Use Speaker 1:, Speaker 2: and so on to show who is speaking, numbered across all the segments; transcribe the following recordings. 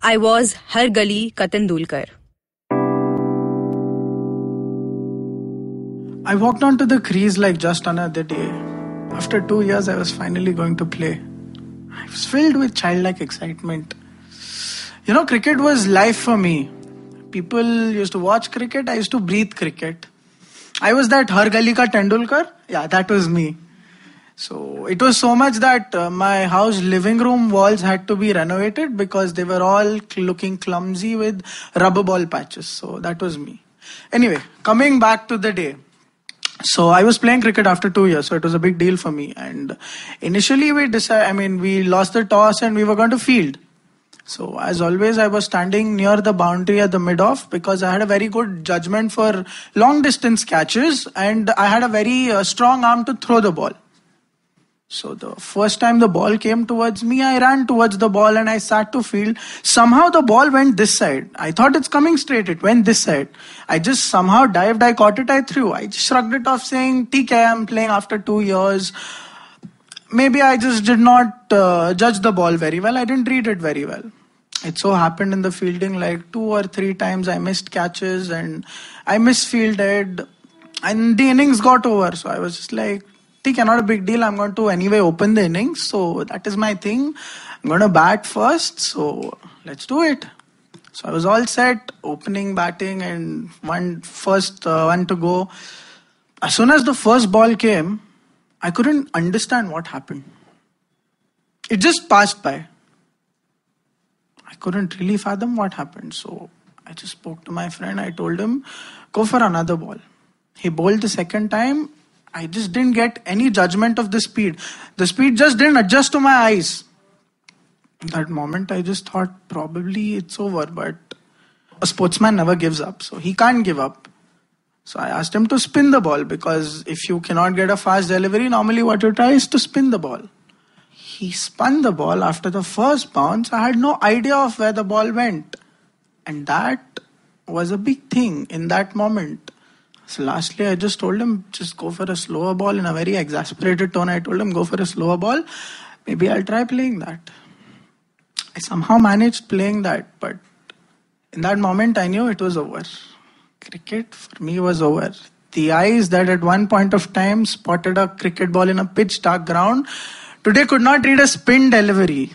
Speaker 1: I Was Har Gali.
Speaker 2: I walked onto the crease like just another day. After two years, I was finally going to play. I was filled with childlike excitement. You know, cricket was life for me. People used to watch cricket, I used to breathe cricket. I was that Har Gali Ka Tendulkar. Yeah, that was me. So it was so much that uh, my house living room walls had to be renovated because they were all looking clumsy with rubber ball patches. So that was me. Anyway, coming back to the day. So I was playing cricket after two years, so it was a big deal for me. And initially we decided, I mean, we lost the toss and we were going to field. So as always, I was standing near the boundary at the mid off because I had a very good judgment for long distance catches and I had a very uh, strong arm to throw the ball. So the first time the ball came towards me, I ran towards the ball and I sat to field. Somehow the ball went this side. I thought it's coming straight. It went this side. I just somehow dived. I caught it. I threw. I just shrugged it off saying, TK, I'm playing after two years. Maybe I just did not uh, judge the ball very well. I didn't read it very well. It so happened in the fielding like two or three times I missed catches and I misfielded and the innings got over. So I was just like, okay, not a big deal. I'm going to anyway open the innings. So that is my thing. I'm going to bat first. So let's do it. So I was all set, opening, batting, and one first uh, one to go. As soon as the first ball came, I couldn't understand what happened. It just passed by. I couldn't really fathom what happened. So I just spoke to my friend. I told him, go for another ball. He bowled the second time. I just didn't get any judgment of the speed. The speed just didn't adjust to my eyes. That moment, I just thought probably it's over, but a sportsman never gives up, so he can't give up. So I asked him to spin the ball because if you cannot get a fast delivery, normally what you try is to spin the ball. He spun the ball after the first bounce. I had no idea of where the ball went. And that was a big thing in that moment. So lastly, I just told him, just go for a slower ball in a very exasperated tone. I told him, go for a slower ball. Maybe I'll try playing that. I somehow managed playing that, but in that moment, I knew it was over. Cricket for me was over. The eyes that at one point of time spotted a cricket ball in a pitch dark ground today could not read a spin delivery.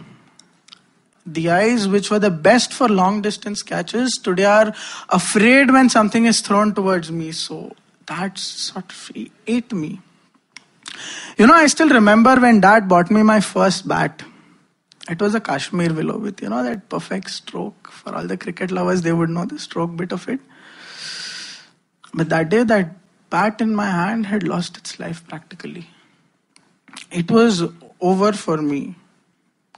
Speaker 2: The eyes, which were the best for long distance catches, today are afraid when something is thrown towards me. So that sort of ate me. You know, I still remember when dad bought me my first bat. It was a Kashmir willow with, you know, that perfect stroke. For all the cricket lovers, they would know the stroke bit of it. But that day, that bat in my hand had lost its life practically. It was over for me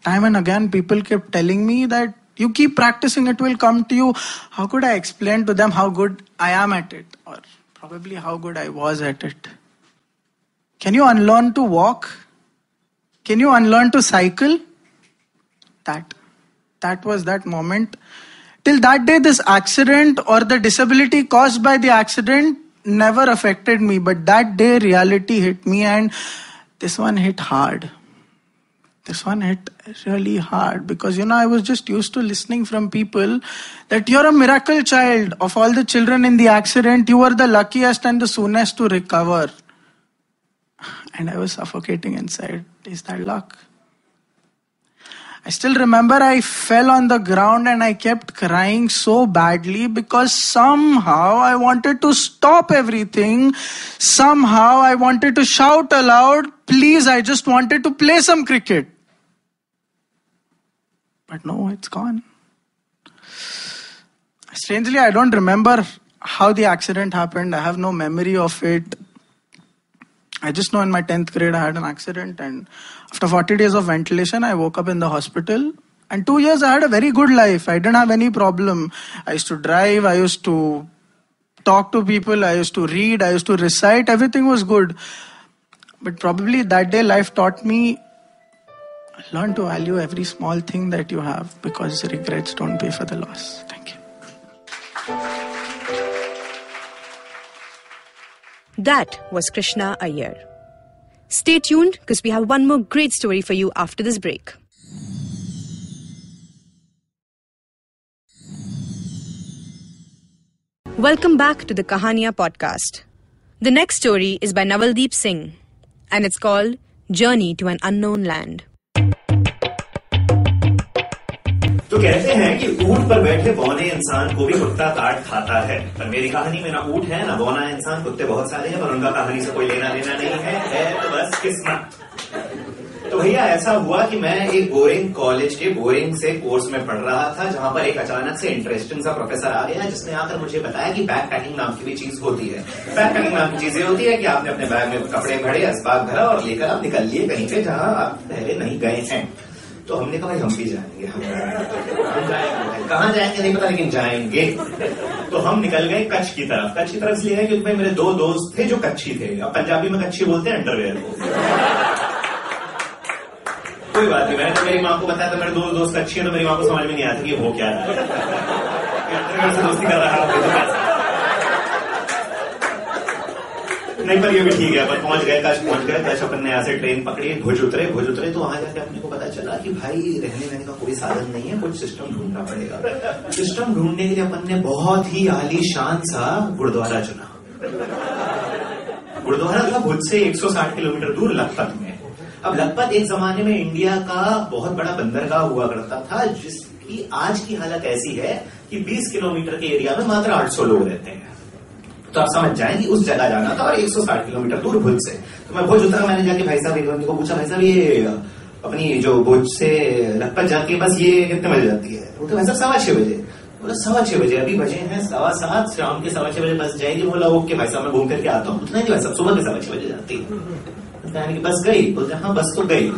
Speaker 2: time and again people kept telling me that you keep practicing it will come to you. How could i explain to them how good i am at it? Or probably how good i was at it. Can you unlearn to walk? Can you unlearn to cycle? That that was that moment. Till that day this accident or the disability caused by the accident never affected me. But that day reality hit me and this one hit hard this one hit really hard because you know i was just used to listening from people that you're a miracle child of all the children in the accident you were the luckiest and the soonest to recover and i was suffocating inside is that luck I still remember I fell on the ground and I kept crying so badly because somehow I wanted to stop everything. Somehow I wanted to shout aloud, please, I just wanted to play some cricket. But no, it's gone. Strangely, I don't remember how the accident happened. I have no memory of it. I just know in my 10th grade I had an accident, and after 40 days of ventilation, I woke up in the hospital. And two years I had a very good life. I didn't have any problem. I used to drive, I used to talk to people, I used to read, I used to recite, everything was good. But probably that day life taught me learn to value every small thing that you have because regrets don't pay for the loss. Thank you.
Speaker 1: That was Krishna Iyer. Stay tuned because we have one more great story for you after this break. Welcome back to the Kahania podcast. The next story is by Navaldeep Singh and it's called Journey to an Unknown Land.
Speaker 3: तो कहते हैं कि ऊँट पर बैठे बौने इंसान को भी कुत्ता काट खाता है। पर मेरी कहानी में ना ऊँट है, ना बौना इंसान, कुत्ते बहुत सारे हैं, पर उनका कहानी से कोई लेना देना नहीं है। है तो बस किस्मत। तो भैया, ऐसा हुआ कि मैं एक बोरिंग कॉलेज के बोरिंग से कोर्स में पढ़ रहा था, जहाँ पर एक अचानक से इंटरेस्टिंग सा प्रोफेसर आ गया, जिसने आकर मुझे बताया कि बैग पैकिंग नाम की भी चीज़ होती है। बैग पैकिंग नाम की चीज़ें होती है कि आपने अपने बैग में कपड़े भरे असबाग भरा और लेकर आप निकल लिए कहीं पे जहाँ आप पहले नहीं गए हैं। तो हमने कहा, हम भी जाएँगे, हम जाएँगे। कहाँ जाएँगे, नहीं पता, लेकिन जाएँगे। तो हम निकल गए कच्छ की तरफ़। कच्छ की तरफ़ इसलिए है क्योंकि मेरे दो दोस्त थे जो कच्छी थे। अब पंजाबी में कच्छी बोलते हैं अंडरवेयर को। कोई बात नहीं, मैंने तो मेरी माँ को बताया था, मेरे दो दोस्त अच्छी है तो मेरी माँ को समझ में नहीं आती कि वो क्या है दोस्ती कर रहा है तो कैसे? नहीं, पर ये भी ठीक है अपन पहुँच गए कच्छ पहुँच गए कच्छ अपन ने यहाँ से ट्रेन पकड़ी, भुज उतरे भुज उतरे तो वहाँ जाके अपने को पता चला कि भाई, रहने रहने का कोई साधन नहीं है, कुछ सिस्टम ढूंढना पड़ेगा। सिस्टम ढूँढने के लिए अपन ने बहुत ही आलीशान सा गुरुद्वारा चुना। गुरुद्वारा था भुज से 160 किलोमीटर दूर लखपत में। अब लखपत एक जमाने में इंडिया का बहुत बड़ा बंदरगाह हुआ करता था, जिसकी आज की हालत ऐसी है कि 20 किलोमीटर के एरिया में मात्र 800 लोग रहते हैं। तो आप समझ जाएँ कि उस जगह जाना था और 160 किलोमीटर दूर भुज से। तो मैं भुज उतरा, मैंने जाके भाई साहब, एक को पूछा, भाई साहब, ये, अपनी जो भुज से लखपत जाती है बस ये कितने बजे जाती है? तो भाई साहब, सवा छह बजे। बोला, सवा छह बजे, अभी बजे हैं, सवा सात, शाम के सवा छह बजे बस जाएगी। बोला, ओके भाई साहब, मैं घूम करके आता हूँ। नहीं भाई साहब, सुबह के सवा छह बजे जाती है। बस गई? बोलते हाँ बस तो गई।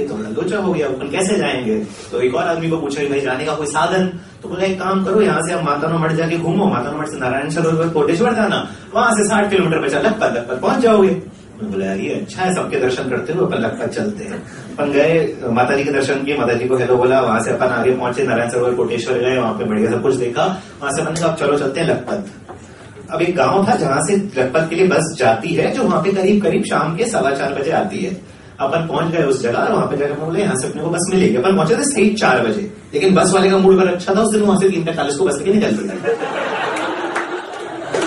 Speaker 3: ये तो बड़ा लोचा हो गया अपन कैसे जाएँगे? तो एक और आदमी को पूछा भाई, जाने का कोई साधन? तो बोला, एक काम करो, यहाँ से आप माता मठ जाके घूमो। माता मठ से नारायण सरोवर कोटेश्वर जाना। वहाँ से साठ किलोमीटर बचा, लखपत लखपत पहुँच जाओगे। बोला, यार, ये अच्छा है, सबके दर्शन करते हुए अपन लखपत चलते हैं। अपन गए माता जी के दर्शन किए माता जी को हेलो बोला, वहाँ से अपन आगे पहुँचे, नारायण सरोवर, कोटेश्वर गए, वहाँ पे बढ़िया सब कुछ देखा। वहाँ से अपन कहा चलो चलते हैं लखपत। अब एक गाँव था जहाँ से लखपत के लिए बस जाती है, जो वहाँ पे करीब करीब शाम के सवा चार बजे आती है। अपन पहुँच गए उस जगह और वहाँ पे जाकर बोले, यहाँ से अपने को बस मिलेगी। अपन पहुँचे थे सही चार बजे। लेकिन बस वाले का मूड बड़ा अच्छा था, उस दिन वहाँ से तीन पैंतालीस को बस लेके निकल पड़ा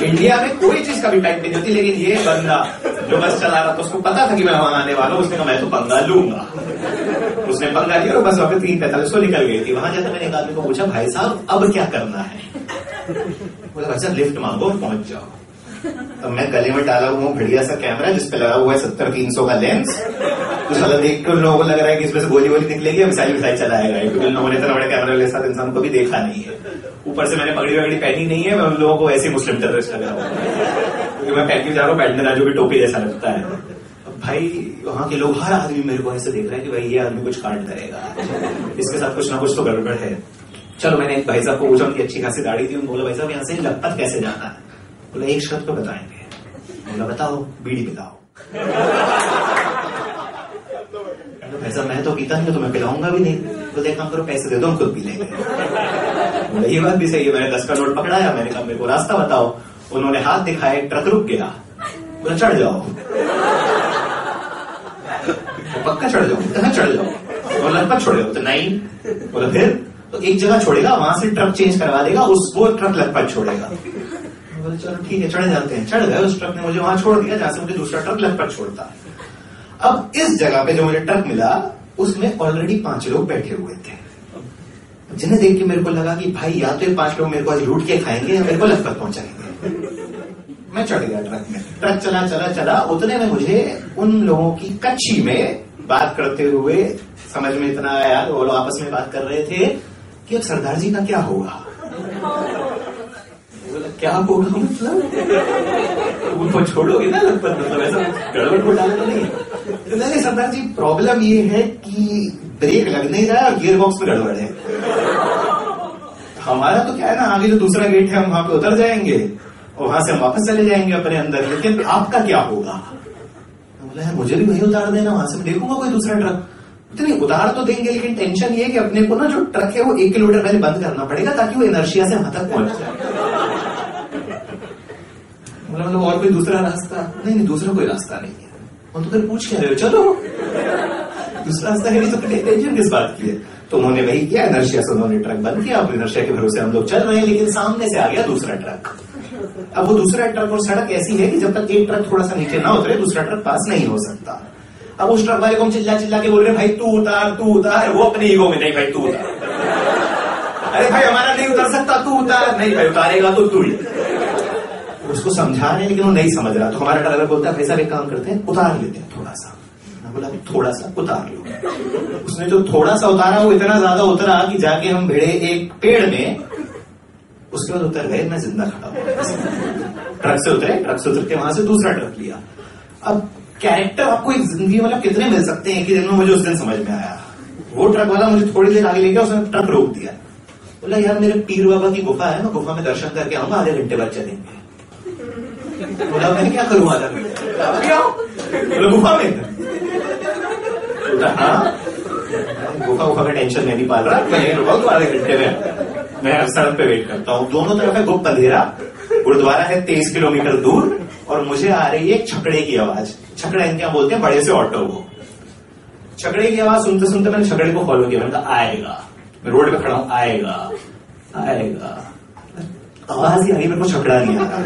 Speaker 3: इंडिया में कोई चीज़ का भी टाइम नहीं होती, लेकिन ये बंदा जो बस चला रहा था, उसको पता था कि मैं वहाँ आने वाला हूँ, उसने कहा, मैं तो पंगा लूँगा। उसने पंगा लिया और बस वहाँ पे तीन पैंतालीस को निकल गई थी। वहाँ जाकर मैंने एक आदमी को पूछा, भाई साहब, अब क्या करना है? बोला, भाई साहब, लिफ्ट मांगो, पहुँच जाओ। अब मैं गले में डाला हुआ हूँ बढ़िया सा कैमरा जिसपे लगा हुआ है सत्तर तीन सौ का लेंस तो साला देख के उन लोगों को लग रहा है कि इसमें से गोली वोली निकलेगी मिसाइल मिसाइल चलाएगा क्योंकि उन लोगों ने इतना बड़े कैमरे के साथ इंसान को भी देखा नहीं है। ऊपर से मैंने पगड़ी वगड़ी पहनी नहीं है, मैं उन लोगों को ऐसे मुस्लिम टेररिस्ट लग रहा हूँ। क्योंकि मैं पहन के जा रहा हूँ पैंट में जो भी टोपी जैसा लगता है। भाई, वहाँ के लोग, हर आदमी मेरे को ऐसे देख रहे हैं कि भाई, ये आदमी कुछ कांड करेगा। इसके साथ कुछ ना कुछ तो गड़बड़ है। चलो, मैंने एक भाई साहब को पूछा अच्छी खासी दाढ़ी थी बोला, भाई साहब, यहाँ से लखपत कैसे जाना है? बोला, एक शर्त पे बताएँगे। बोला, बताओ, बीड़ी पिलाओ। तो साहब मैं तो पीता नहीं तो मैं पिलाऊँगा भी नहीं। एक काम करो, पैसे दे दो, हम खुद पी लेंगे ये बात भी सही है, मैंने दस का नोट पकड़ाया, मैंने कहा, मेरे को रास्ता बताओ। उन्होंने हाथ दिखाया ट्रक रुक गया बोला, चढ़ जाओ। तो पक्का चढ़ जाओ कहा चढ़ जाओ। बोला लगभग छोड़ जाओ तो नहीं बोला, फिर? तो एक जगह छोड़ेगा, वहाँ से ट्रक चेंज करवा देगा, उस वो ट्रक लगभग छोड़ेगा। बोले, चलो, ठीक है, चढ़ जाते हैं। चढ़ गए, उस ट्रक ने मुझे वहाँ छोड़ दिया, जहाँ से मुझे दूसरा ट्रक लखपत छोड़ता। है अब इस जगह पे जो मुझे ट्रक मिला, उसमें ऑलरेडी पाँच लोग बैठे हुए थे। जिन्हें देख के मेरे को लगा कि भाई, या तो ये पाँच लोग मेरे को आज लूट के खाएँगे या मेरे को लखपत पहुंचाएँगे। मैं चढ़ गया ट्रक में। ट्रक चला चला चला। उतने में मुझे उन लोगों की कच्ची में बात करते हुए समझ में इतना आया वो लोग आपस में बात कर रहे थे कि अब सरदार जी का क्या होगा? क्या होगा मतलब? उनको छोड़ोगे ना लखपत मतलब ऐसा गड़बड़ को डाला तो नहीं सरदार जी प्रॉब्लम ये है कि ब्रेक लग नहीं रहा है और गियर बॉक्स में गड़बड़ है। हमारा तो क्या है ना, आगे जो दूसरा गेट है, हम वहाँ पे उतर जाएँगे और वहाँ से हम वापस चले जाएँगे अपने अंदर। लेकिन आपका क्या होगा? बोला, यार, मुझे भी वही उतार देना, वहाँ से देखूँगा कोई दूसरा ट्रक नहीं उतार तो देंगे, लेकिन टेंशन ये है कि अपने को ना जो ट्रक है, वो एक किलोमीटर पहले बंद करना पड़ेगा ताकि वो इनर्शिया से वहाँ तक पहुँच जाए। मतलब और कोई दूसरा रास्ता? नहीं नहीं, दूसरा कोई रास्ता नहीं। और तो फिर पूछ रहे हो? चलो। दूसरा रास्ता है तो टेंशन किस बात की है तो उन्होंने वही किया इनर्शिया से उन्होंने ट्रक बंद किया अब इनर्शिया के भरोसे हम लोग चल रहे हैं, लेकिन सामने से आ गया दूसरा ट्रक। अब वो दूसरा ट्रक और सड़क ऐसी है कि जब तक एक ट्रक थोड़ा सा नीचे ना उतरे, दूसरा ट्रक पास नहीं हो सकता। अब उस ट्रक वाले को हम चिल्ला चिल्ला के बोल रहे भाई तू उतार तू उतार। वो अपने ईगो में, नहीं भाई, तू उतार। अरे भाई, हमारा नहीं उतर सकता, तू उतार। नहीं भाई, उतारेगा तो तू ही। उसको समझा रहे हैं लेकिन वो नहीं समझ रहा। तो हमारा ड्राइवर बोलता है, भाई एक काम करते हैं, उतार लेते हैं थोड़ा सा बोला थोड़ा सा उतार लो। उसने जो थोड़ा सा उतारा, वो इतना ज़्यादा उतरा कि जाके हम भिड़े एक पेड़ में, उसके बाद उतर गए, मैं ज़िंदा खड़ा हुआ। ट्रक से उतरे, ट्रक से उतर के वहाँ से दूसरा ट्रक लिया। अब कैरेक्टर आपको एक ज़िंदगी मतलब कितने मिल सकते हैं कि दिन में मुझे उस दिन समझ में आया? वो ट्रक वाला मुझे थोड़ी देर आगे ले गया, उसने ट्रक रोक दिया। बोला, यार, मेरे पीर बाबा की गुफा है, मैं गुफा में दर्शन करके आऊँगा, आधे घंटे बाद चलेंगे। बोला मैं क्या करूँ आधा घंटे बोला गुफा में हाँ गुफा गुफा का टेंशन मैं नहीं पाल रहा मैं यहीं रुका आधे घंटे में मैं सड़क पे वेट करता हूँ दोनों तरफ़ है गुप्त अंधेरा गुरुद्वारा है तेईस किलोमीटर दूर और मुझे आ रही है छकड़े की आवाज़ छकड़े क्या बोलते हैं बड़े से ऑटो को छकड़े की आवाज़ सुनते सुनते मैंने छकड़े को फॉलो किया मैंने कहा आएगा मैं रोड पे खड़ा हूँ, आएगा आएगा। आवाज़ ही आई मेरे को छकड़ा नहीं आ रहा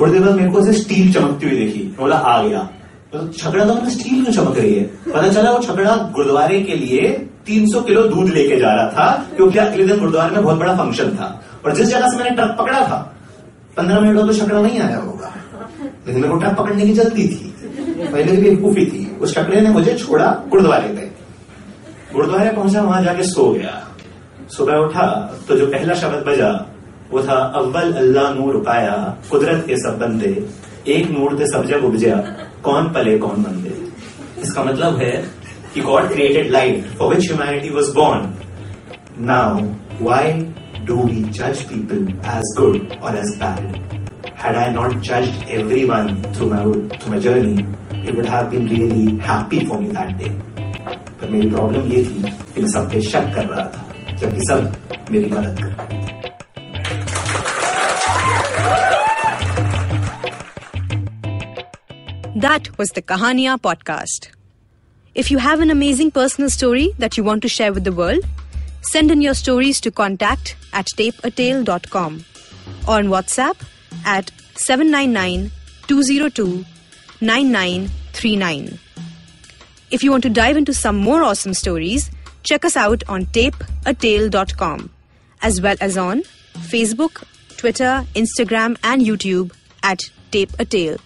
Speaker 3: थोड़ी देर बाद मेरे को ऐसे स्टील चमकती हुई देखी बोला, आ गया। तो छकड़ा तो मतलब स्टील क्यों चमक रही है। पता चला वो छकड़ा गुरुद्वारे के लिए 300 किलो दूध लेके जा रहा था, क्योंकि अगले दिन गुरुद्वारे में बहुत बड़ा फ़ंक्शन था। और जिस जगह से मैंने ट्रक पकड़ा था, पंद्रह मिनट बाद तो छकड़ा नहीं आया होगा। लेकिन मेरे को ट्रक पकड़ने की जल्दी थी। पहले भी बेवकूफ़ी थी। उस छकड़े ने मुझे छोड़ा गुरुद्वारे पे। गुरुद्वारे पहुँचा, वहाँ जाके सो गया। सुबह उठा तो जो पहला शब्द बजा वो था अव्वल अल्लाह नूर पाया कुदरत के सब बंदे एक नूर ते सब जग उपजा कौन पले कौन बंदे इसका मतलब है कि God created light for which humanity was born now why do we जज पीपल एज गुड और as bad had I not judged everyone through my through my journey, it would have been really happy for me that day. पर मेरी problem ये थी कि मैं सब पे शक कर रहा था जबकि सब मेरी मदद कर रहे थे।
Speaker 1: That was the Kahania podcast. If you have an amazing personal story that you want to share with the world, send in your stories to contact at tapeatale.com or on WhatsApp at 799 202 9939. If you want to dive into some more awesome stories, check us out on tapeatale.com as well as on Facebook, Twitter, Instagram, and YouTube at Tape a Tale.